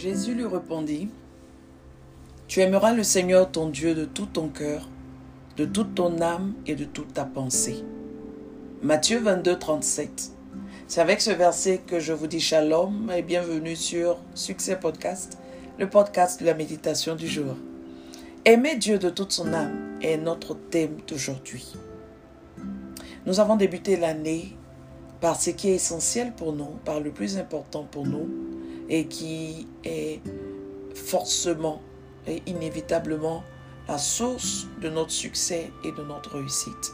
Jésus lui répondit, Tu aimeras le Seigneur ton Dieu de tout ton cœur, de toute ton âme et de toute ta pensée. Matthieu 22, 37. C'est avec ce verset que je vous dis shalom et bienvenue sur Succès Podcast, le podcast de la méditation du jour. Aimer Dieu de toute son âme est notre thème d'aujourd'hui. Nous avons débuté l'année par ce qui est essentiel pour nous, par le plus important pour nous, et qui est forcément et inévitablement la source de notre succès et de notre réussite.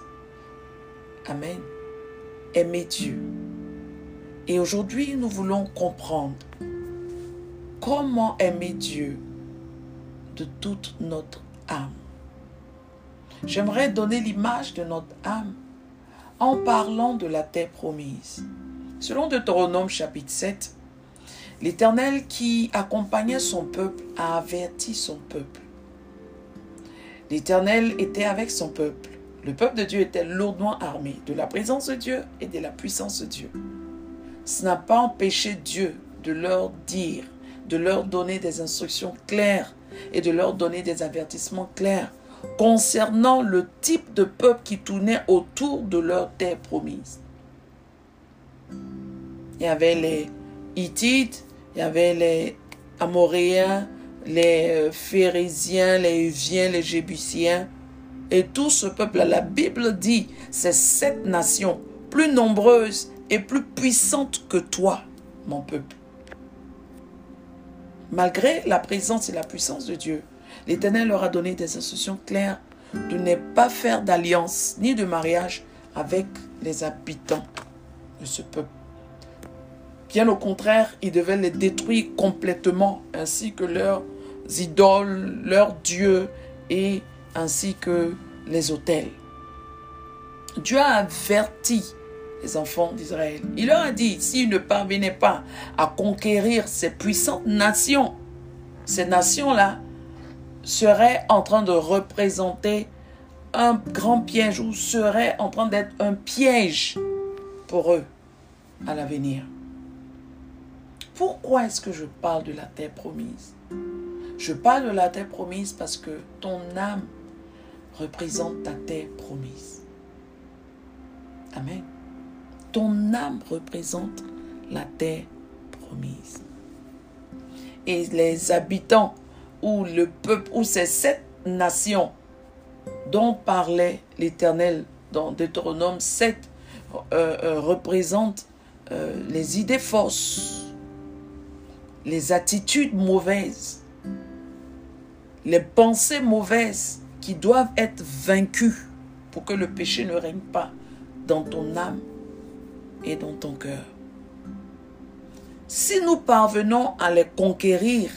Amen. Aimer Dieu. Et aujourd'hui, nous voulons comprendre comment aimer Dieu de toute notre âme. J'aimerais donner l'image de notre âme en parlant de la terre promise. Selon Deutéronome chapitre 7, l'Éternel qui accompagnait son peuple a averti son peuple. L'Éternel était avec son peuple. Le peuple de Dieu était lourdement armé de la présence de Dieu et de la puissance de Dieu. Ce n'a pas empêché Dieu de leur dire, de leur donner des instructions claires et de leur donner des avertissements clairs concernant le type de peuple qui tournait autour de leur terre promise. Il y avait les Il y avait les Amoréens, les euh, Phérésiens, les Uviens, les Jébusiens. Et tout ce peuple, la Bible dit, c'est sept nations plus nombreuses et plus puissantes que toi, mon peuple. Malgré la présence et la puissance de Dieu, l'Éternel leur a donné des instructions claires de ne pas faire d'alliance ni de mariage avec les habitants de ce peuple. Bien au contraire, il devait les détruire complètement, ainsi que leurs idoles, leurs dieux et ainsi que les autels. Dieu a averti les enfants d'Israël. Il leur a dit, s'ils ne parvenaient pas à conquérir ces puissantes nations, ces nations-là seraient en train de représenter un grand piège ou seraient en train d'être un piège pour eux à l'avenir. Pourquoi est-ce que je parle de la terre promise? Je parle de la terre promise parce que ton âme représente ta terre promise. Amen. Ton âme représente la terre promise. Et les habitants ou le peuple ou ces sept nations dont parlait l'Éternel dans Deutéronome 7 euh, euh, représentent euh, les idées fausses les attitudes mauvaises, les pensées mauvaises qui doivent être vaincues pour que le péché ne règne pas dans ton âme et dans ton cœur. Si nous parvenons à les conquérir,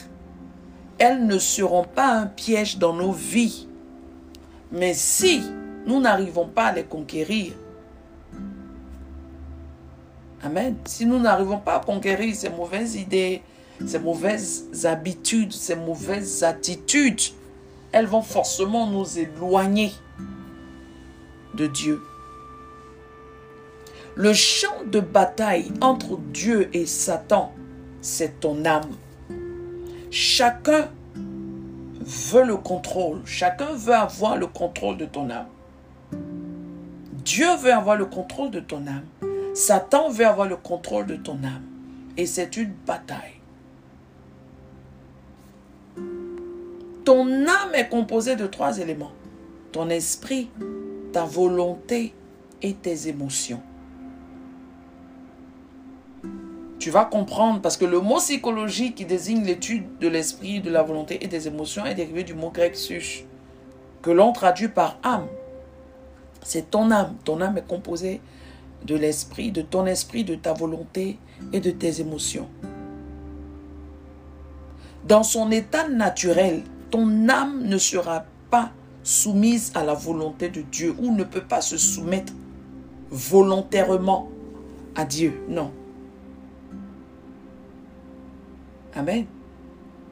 elles ne seront pas un piège dans nos vies. Mais si nous n'arrivons pas à les conquérir, Amen. Si nous n'arrivons pas à conquérir ces mauvaises idées, ces mauvaises habitudes, ces mauvaises attitudes, elles vont forcément nous éloigner de Dieu. Le champ de bataille entre Dieu et Satan, c'est ton âme. Chacun veut le contrôle. Chacun veut avoir le contrôle de ton âme. Dieu veut avoir le contrôle de ton âme. Satan veut avoir le contrôle de ton âme. Et c'est une bataille. Ton âme est composée de trois éléments. Ton esprit, ta volonté et tes émotions. Tu vas comprendre parce que le mot psychologie qui désigne l'étude de l'esprit, de la volonté et des émotions est dérivé du mot grec sush, que l'on traduit par âme. C'est ton âme. Ton âme est composée de l'esprit, de ton esprit, de ta volonté et de tes émotions. Dans son état naturel, ton âme ne sera pas soumise à la volonté de Dieu ou ne peut pas se soumettre volontairement à Dieu. Non. Amen.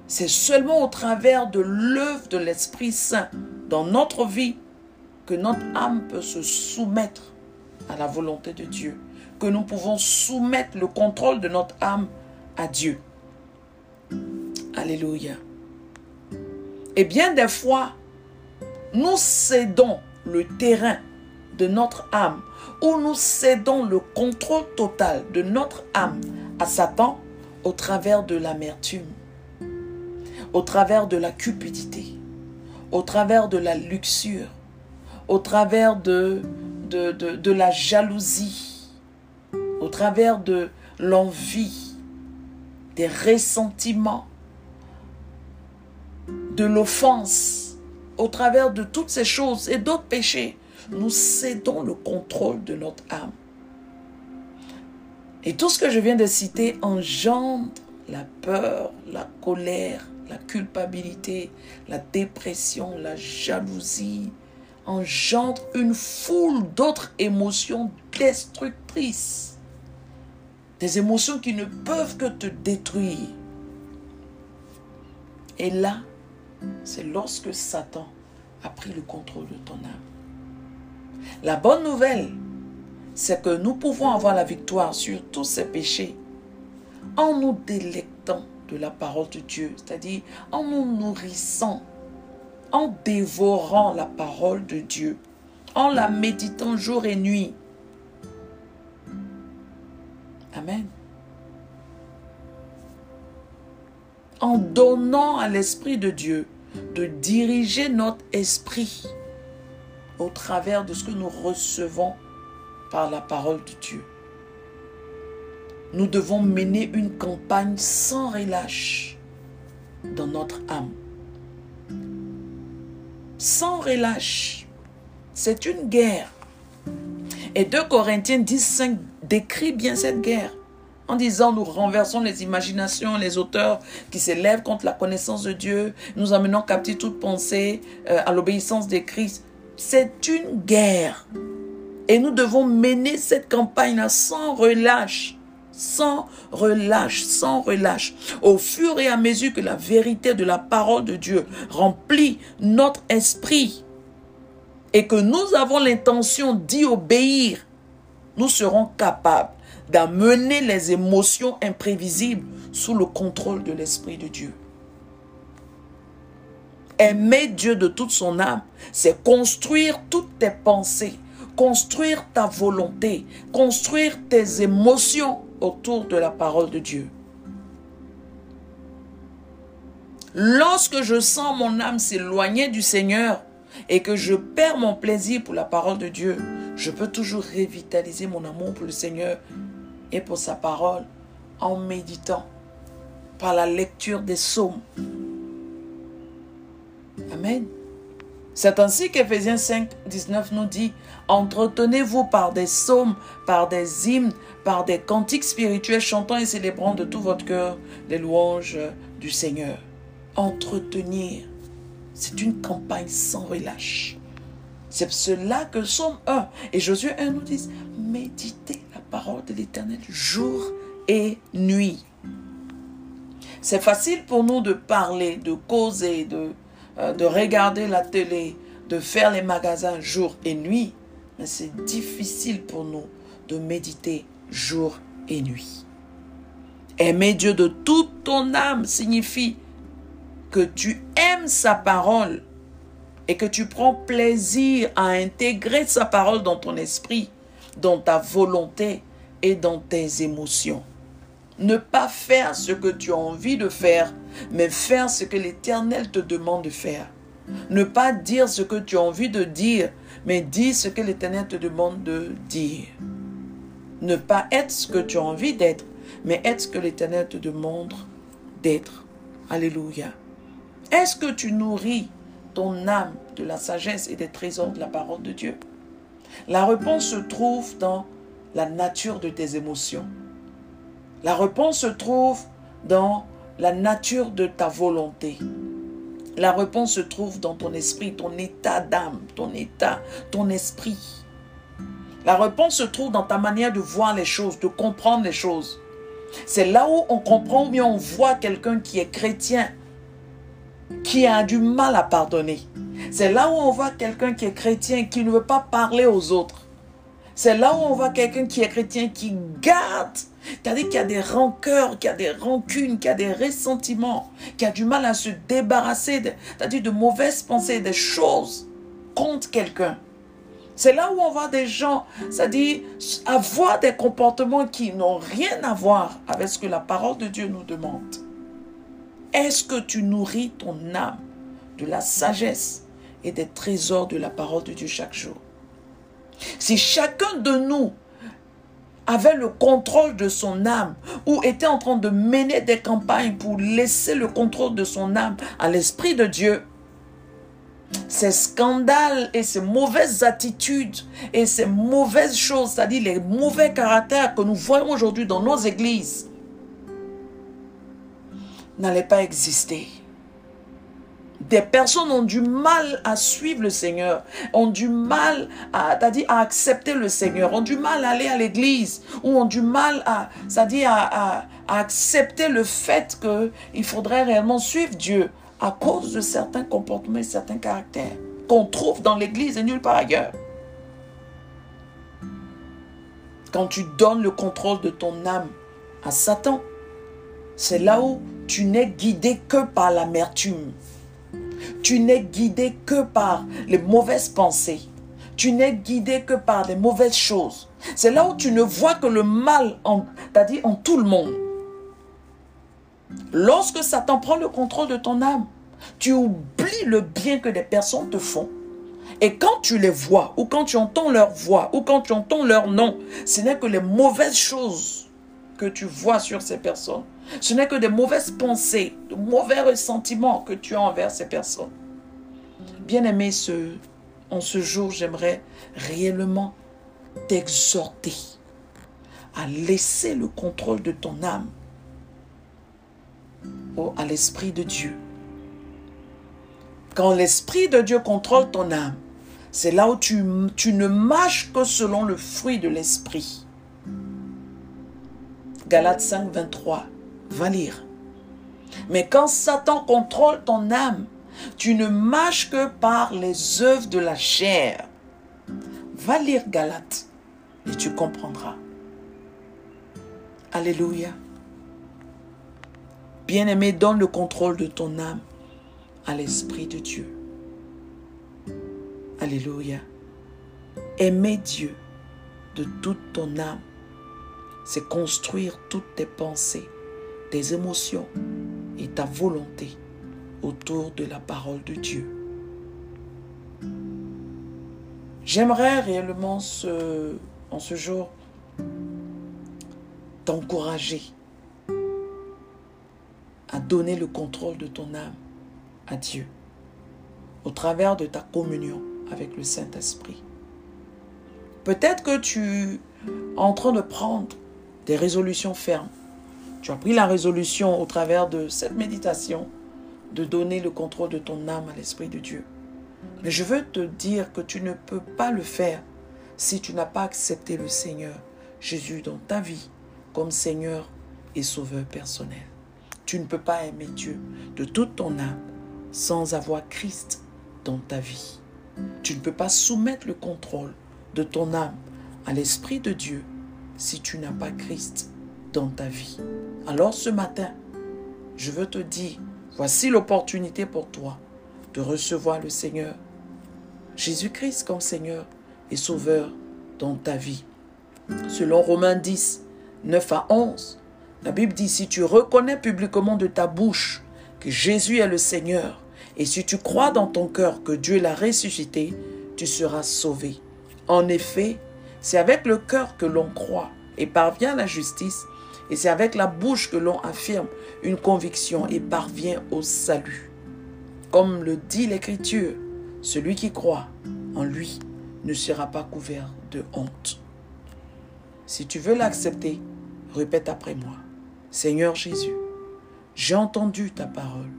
C'est seulement au travers de l'œuvre de l'Esprit Saint dans notre vie que notre âme peut se soumettre à la volonté de Dieu, que nous pouvons soumettre le contrôle de notre âme à Dieu. Alléluia. Et bien des fois, nous cédons le terrain de notre âme ou nous cédons le contrôle total de notre âme à Satan au travers de l'amertume, au travers de la cupidité, au travers de la luxure, au travers de, la jalousie, au travers de l'envie, des ressentiments, de l'offense, au travers de toutes ces choses et d'autres péchés, nous cédons le contrôle de notre âme. Et tout ce que je viens de citer engendre la peur, la colère, la culpabilité, la dépression, la jalousie, engendre une foule d'autres émotions destructrices. Des émotions qui ne peuvent que te détruire. Et là, c'est lorsque Satan a pris le contrôle de ton âme. La bonne nouvelle, c'est que nous pouvons avoir la victoire sur tous ces péchés en nous délectant de la parole de Dieu, c'est-à-dire en nous nourrissant, en dévorant la parole de Dieu, en la méditant jour et nuit. Amen. En donnant à l'Esprit de Dieu de diriger notre esprit au travers de ce que nous recevons par la parole de Dieu. Nous devons mener une campagne sans relâche dans notre âme. Sans relâche. C'est une guerre. Et 2 Corinthiens 10, 5 décrit bien cette guerre en disant nous renversons les imaginations, les auteurs qui s'élèvent contre la connaissance de Dieu, nous amenons captive toute pensée euh, à l'obéissance des Christ. C'est une guerre. Et nous devons mener cette campagne-là sans relâche, sans relâche, sans relâche. Au fur et à mesure que la vérité de la parole de Dieu remplit notre esprit et que nous avons l'intention d'y obéir, nous serons capables d'amener les émotions imprévisibles sous le contrôle de l'Esprit de Dieu. Aimer Dieu de toute son âme, c'est construire toutes tes pensées, construire ta volonté, construire tes émotions autour de la parole de Dieu. Lorsque je sens mon âme s'éloigner du Seigneur et que je perds mon plaisir pour la parole de Dieu, je peux toujours revitaliser mon amour pour le Seigneur et pour sa parole en méditant par la lecture des psaumes. Amen. C'est ainsi qu'Ephésiens 5, 19 nous dit, entretenez-vous par des psaumes, par des hymnes, par des cantiques spirituels, chantant et célébrant de tout votre cœur les louanges du Seigneur. Entretenir, c'est une campagne sans relâche. C'est cela que Somme 1 et Josué 1 nous disent, méditez parole de l'Éternel jour et nuit. C'est facile pour nous de parler, de causer, de, euh, de regarder la télé, de faire les magasins jour et nuit, mais c'est difficile pour nous de méditer jour et nuit. Aimer Dieu de toute ton âme signifie que tu aimes sa parole et que tu prends plaisir à intégrer sa parole dans ton esprit dans ta volonté et dans tes émotions. Ne pas faire ce que tu as envie de faire, mais faire ce que l'Éternel te demande de faire. Ne pas dire ce que tu as envie de dire, mais dire ce que l'Éternel te demande de dire. Ne pas être ce que tu as envie d'être, mais être ce que l'Éternel te demande d'être. Alléluia. Est-ce que tu nourris ton âme de la sagesse et des trésors de la parole de Dieu? La réponse se trouve dans la nature de tes émotions. La réponse se trouve dans la nature de ta volonté. La réponse se trouve dans ton esprit, ton état d'âme, ton état, ton esprit. La réponse se trouve dans ta manière de voir les choses, de comprendre les choses. C'est là où on comprend ou bien on voit quelqu'un qui est chrétien, qui a du mal à pardonner. C'est là où on voit quelqu'un qui est chrétien, qui ne veut pas parler aux autres. C'est là où on voit quelqu'un qui est chrétien, qui garde, c'est-à-dire qu'il y a des rancœurs, qu'il y a des rancunes, qu'il y a des ressentiments, qui a du mal à se débarrasser, c'est-à-dire de mauvaises pensées, des choses contre quelqu'un. C'est là où on voit des gens, c'est-à-dire avoir des comportements qui n'ont rien à voir avec ce que la parole de Dieu nous demande. Est-ce que tu nourris ton âme de la sagesse et des trésors de la parole de Dieu chaque jour Si chacun de nous avait le contrôle de son âme ou était en train de mener des campagnes pour laisser le contrôle de son âme à l'Esprit de Dieu, ces scandales et ces mauvaises attitudes et ces mauvaises choses, c'est-à-dire les mauvais caractères que nous voyons aujourd'hui dans nos églises, n'allaient pas exister. Des personnes ont du mal à suivre le Seigneur, ont du mal à, accepter le Seigneur, ont du mal à aller à l'église, ou ont du mal à, à accepter le fait qu'il faudrait réellement suivre Dieu à cause de certains comportements et certains caractères qu'on trouve dans l'Église et nulle part ailleurs. Quand tu donnes le contrôle de ton âme à Satan, c'est là où tu n'es guidé que par l'amertume. Tu n'es guidé que par les mauvaises pensées. Tu n'es guidé que par les mauvaises choses. C'est là où tu ne vois que le mal, dit en tout le monde. Lorsque Satan prend le contrôle de ton âme, tu oublies le bien que des personnes te font. Et quand tu les vois, ou quand tu entends leur voix, ou quand tu entends leur nom, ce n'est que les mauvaises choses que tu vois sur ces personnes. Ce n'est que des mauvaises pensées, de mauvais ressentiments que tu as envers ces personnes. Bien-aimé, ce, en ce jour, j'aimerais réellement t'exhorter à laisser le contrôle de ton âme à l'Esprit de Dieu. Quand l'Esprit de Dieu contrôle ton âme, c'est là où tu, tu ne marches que selon le fruit de l'Esprit. Galates 5, 23. Va lire. Mais quand Satan contrôle ton âme, tu ne marches que par les œuvres de la chair. Va lire Galates et tu comprendras. Alléluia. Bien-aimé, donne le contrôle de ton âme à l'Esprit de Dieu. Alléluia. Aimer Dieu de toute ton âme, c'est construire toutes tes pensées, tes émotions et ta volonté autour de la parole de Dieu. J'aimerais réellement en ce jour t'encourager à donner le contrôle de ton âme à Dieu au travers de ta communion avec le Saint-Esprit. Peut-être que tu es en train de prendre des résolutions fermes. Tu as pris la résolution au travers de cette méditation de donner le contrôle de ton âme à l'Esprit de Dieu. Mais je veux te dire que tu ne peux pas le faire si tu n'as pas accepté le Seigneur Jésus dans ta vie comme Seigneur et Sauveur personnel. Tu ne peux pas aimer Dieu de toute ton âme sans avoir Christ dans ta vie. Tu ne peux pas soumettre le contrôle de ton âme à l'Esprit de Dieu si tu n'as pas Christ dans ta vie. Alors ce matin, je veux te dire, voici l'opportunité pour toi de recevoir le Seigneur, Jésus-Christ comme Seigneur et Sauveur dans ta vie. Selon Romains 10, 9 à 11, la Bible dit, si tu reconnais publiquement de ta bouche que Jésus est le Seigneur, et si tu crois dans ton cœur que Dieu l'a ressuscité, tu seras sauvé. En effet, c'est avec le cœur que l'on croit et parvient à la justice, et c'est avec la bouche que l'on affirme une conviction et parvient au salut. Comme le dit l'Écriture, celui qui croit en lui ne sera pas couvert de honte. Si tu veux l'accepter, répète après moi. Seigneur Jésus, j'ai entendu ta parole.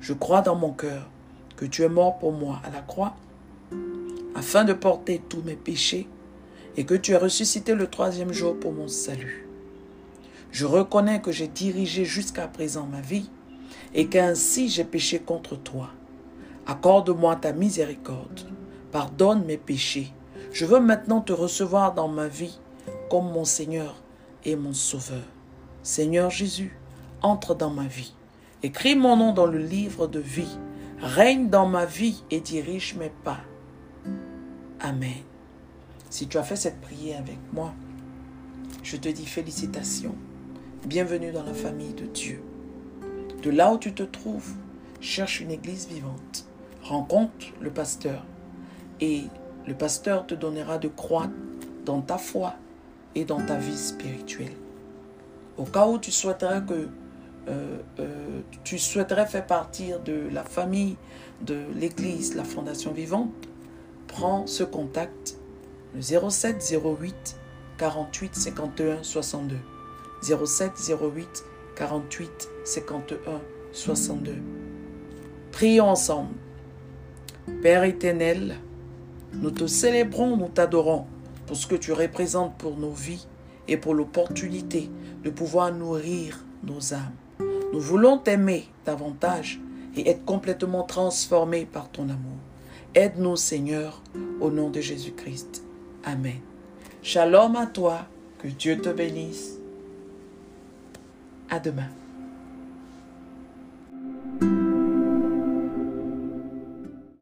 Je crois dans mon cœur que tu es mort pour moi à la croix afin de porter tous mes péchés et que tu es ressuscité le troisième jour pour mon salut. Je reconnais que j'ai dirigé jusqu'à présent ma vie et qu'ainsi j'ai péché contre toi. Accorde-moi ta miséricorde, pardonne mes péchés, Je veux maintenant te recevoir dans ma vie comme mon Seigneur et mon Sauveur. Seigneur Jésus, entre dans ma vie. Écris mon nom dans le livre de vie. Règne dans ma vie et dirige mes pas. Amen. Si tu as fait cette prière avec moi, je te dis félicitations. Bienvenue dans la famille de Dieu. De là où tu te trouves, cherche une église vivante. Rencontre le pasteur et le pasteur te donnera de croître dans ta foi et dans ta vie spirituelle. Au cas où tu souhaiterais que euh, euh, tu souhaiterais faire partie de la famille de l'Église, la Fondation Vivante, prends ce contact, le 07 08 48 51 62. 07 08 48 51 62. Prions ensemble. Père éternel, nous te célébrons, nous t'adorons pour ce que tu représentes pour nos vies et pour l'opportunité de pouvoir nourrir nos âmes. Nous voulons t'aimer davantage et être complètement transformés par ton amour. Aide-nous, Seigneur, au nom de Jésus-Christ. Amen. Shalom à toi, que Dieu te bénisse. À demain.